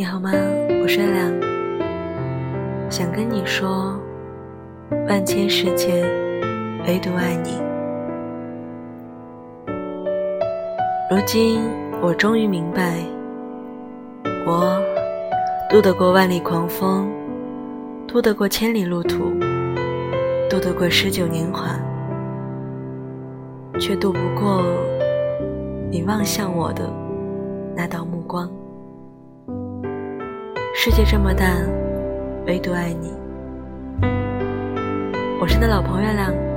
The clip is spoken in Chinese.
你好吗？我是月亮，想跟你说，万千世界，唯独爱你。如今我终于明白，我渡得过万里狂风，渡得过千里路途，渡得过十九年华，却渡不过你望向我的那道目光。世界这么大，唯独爱你。我是你的老朋友月亮，晚安。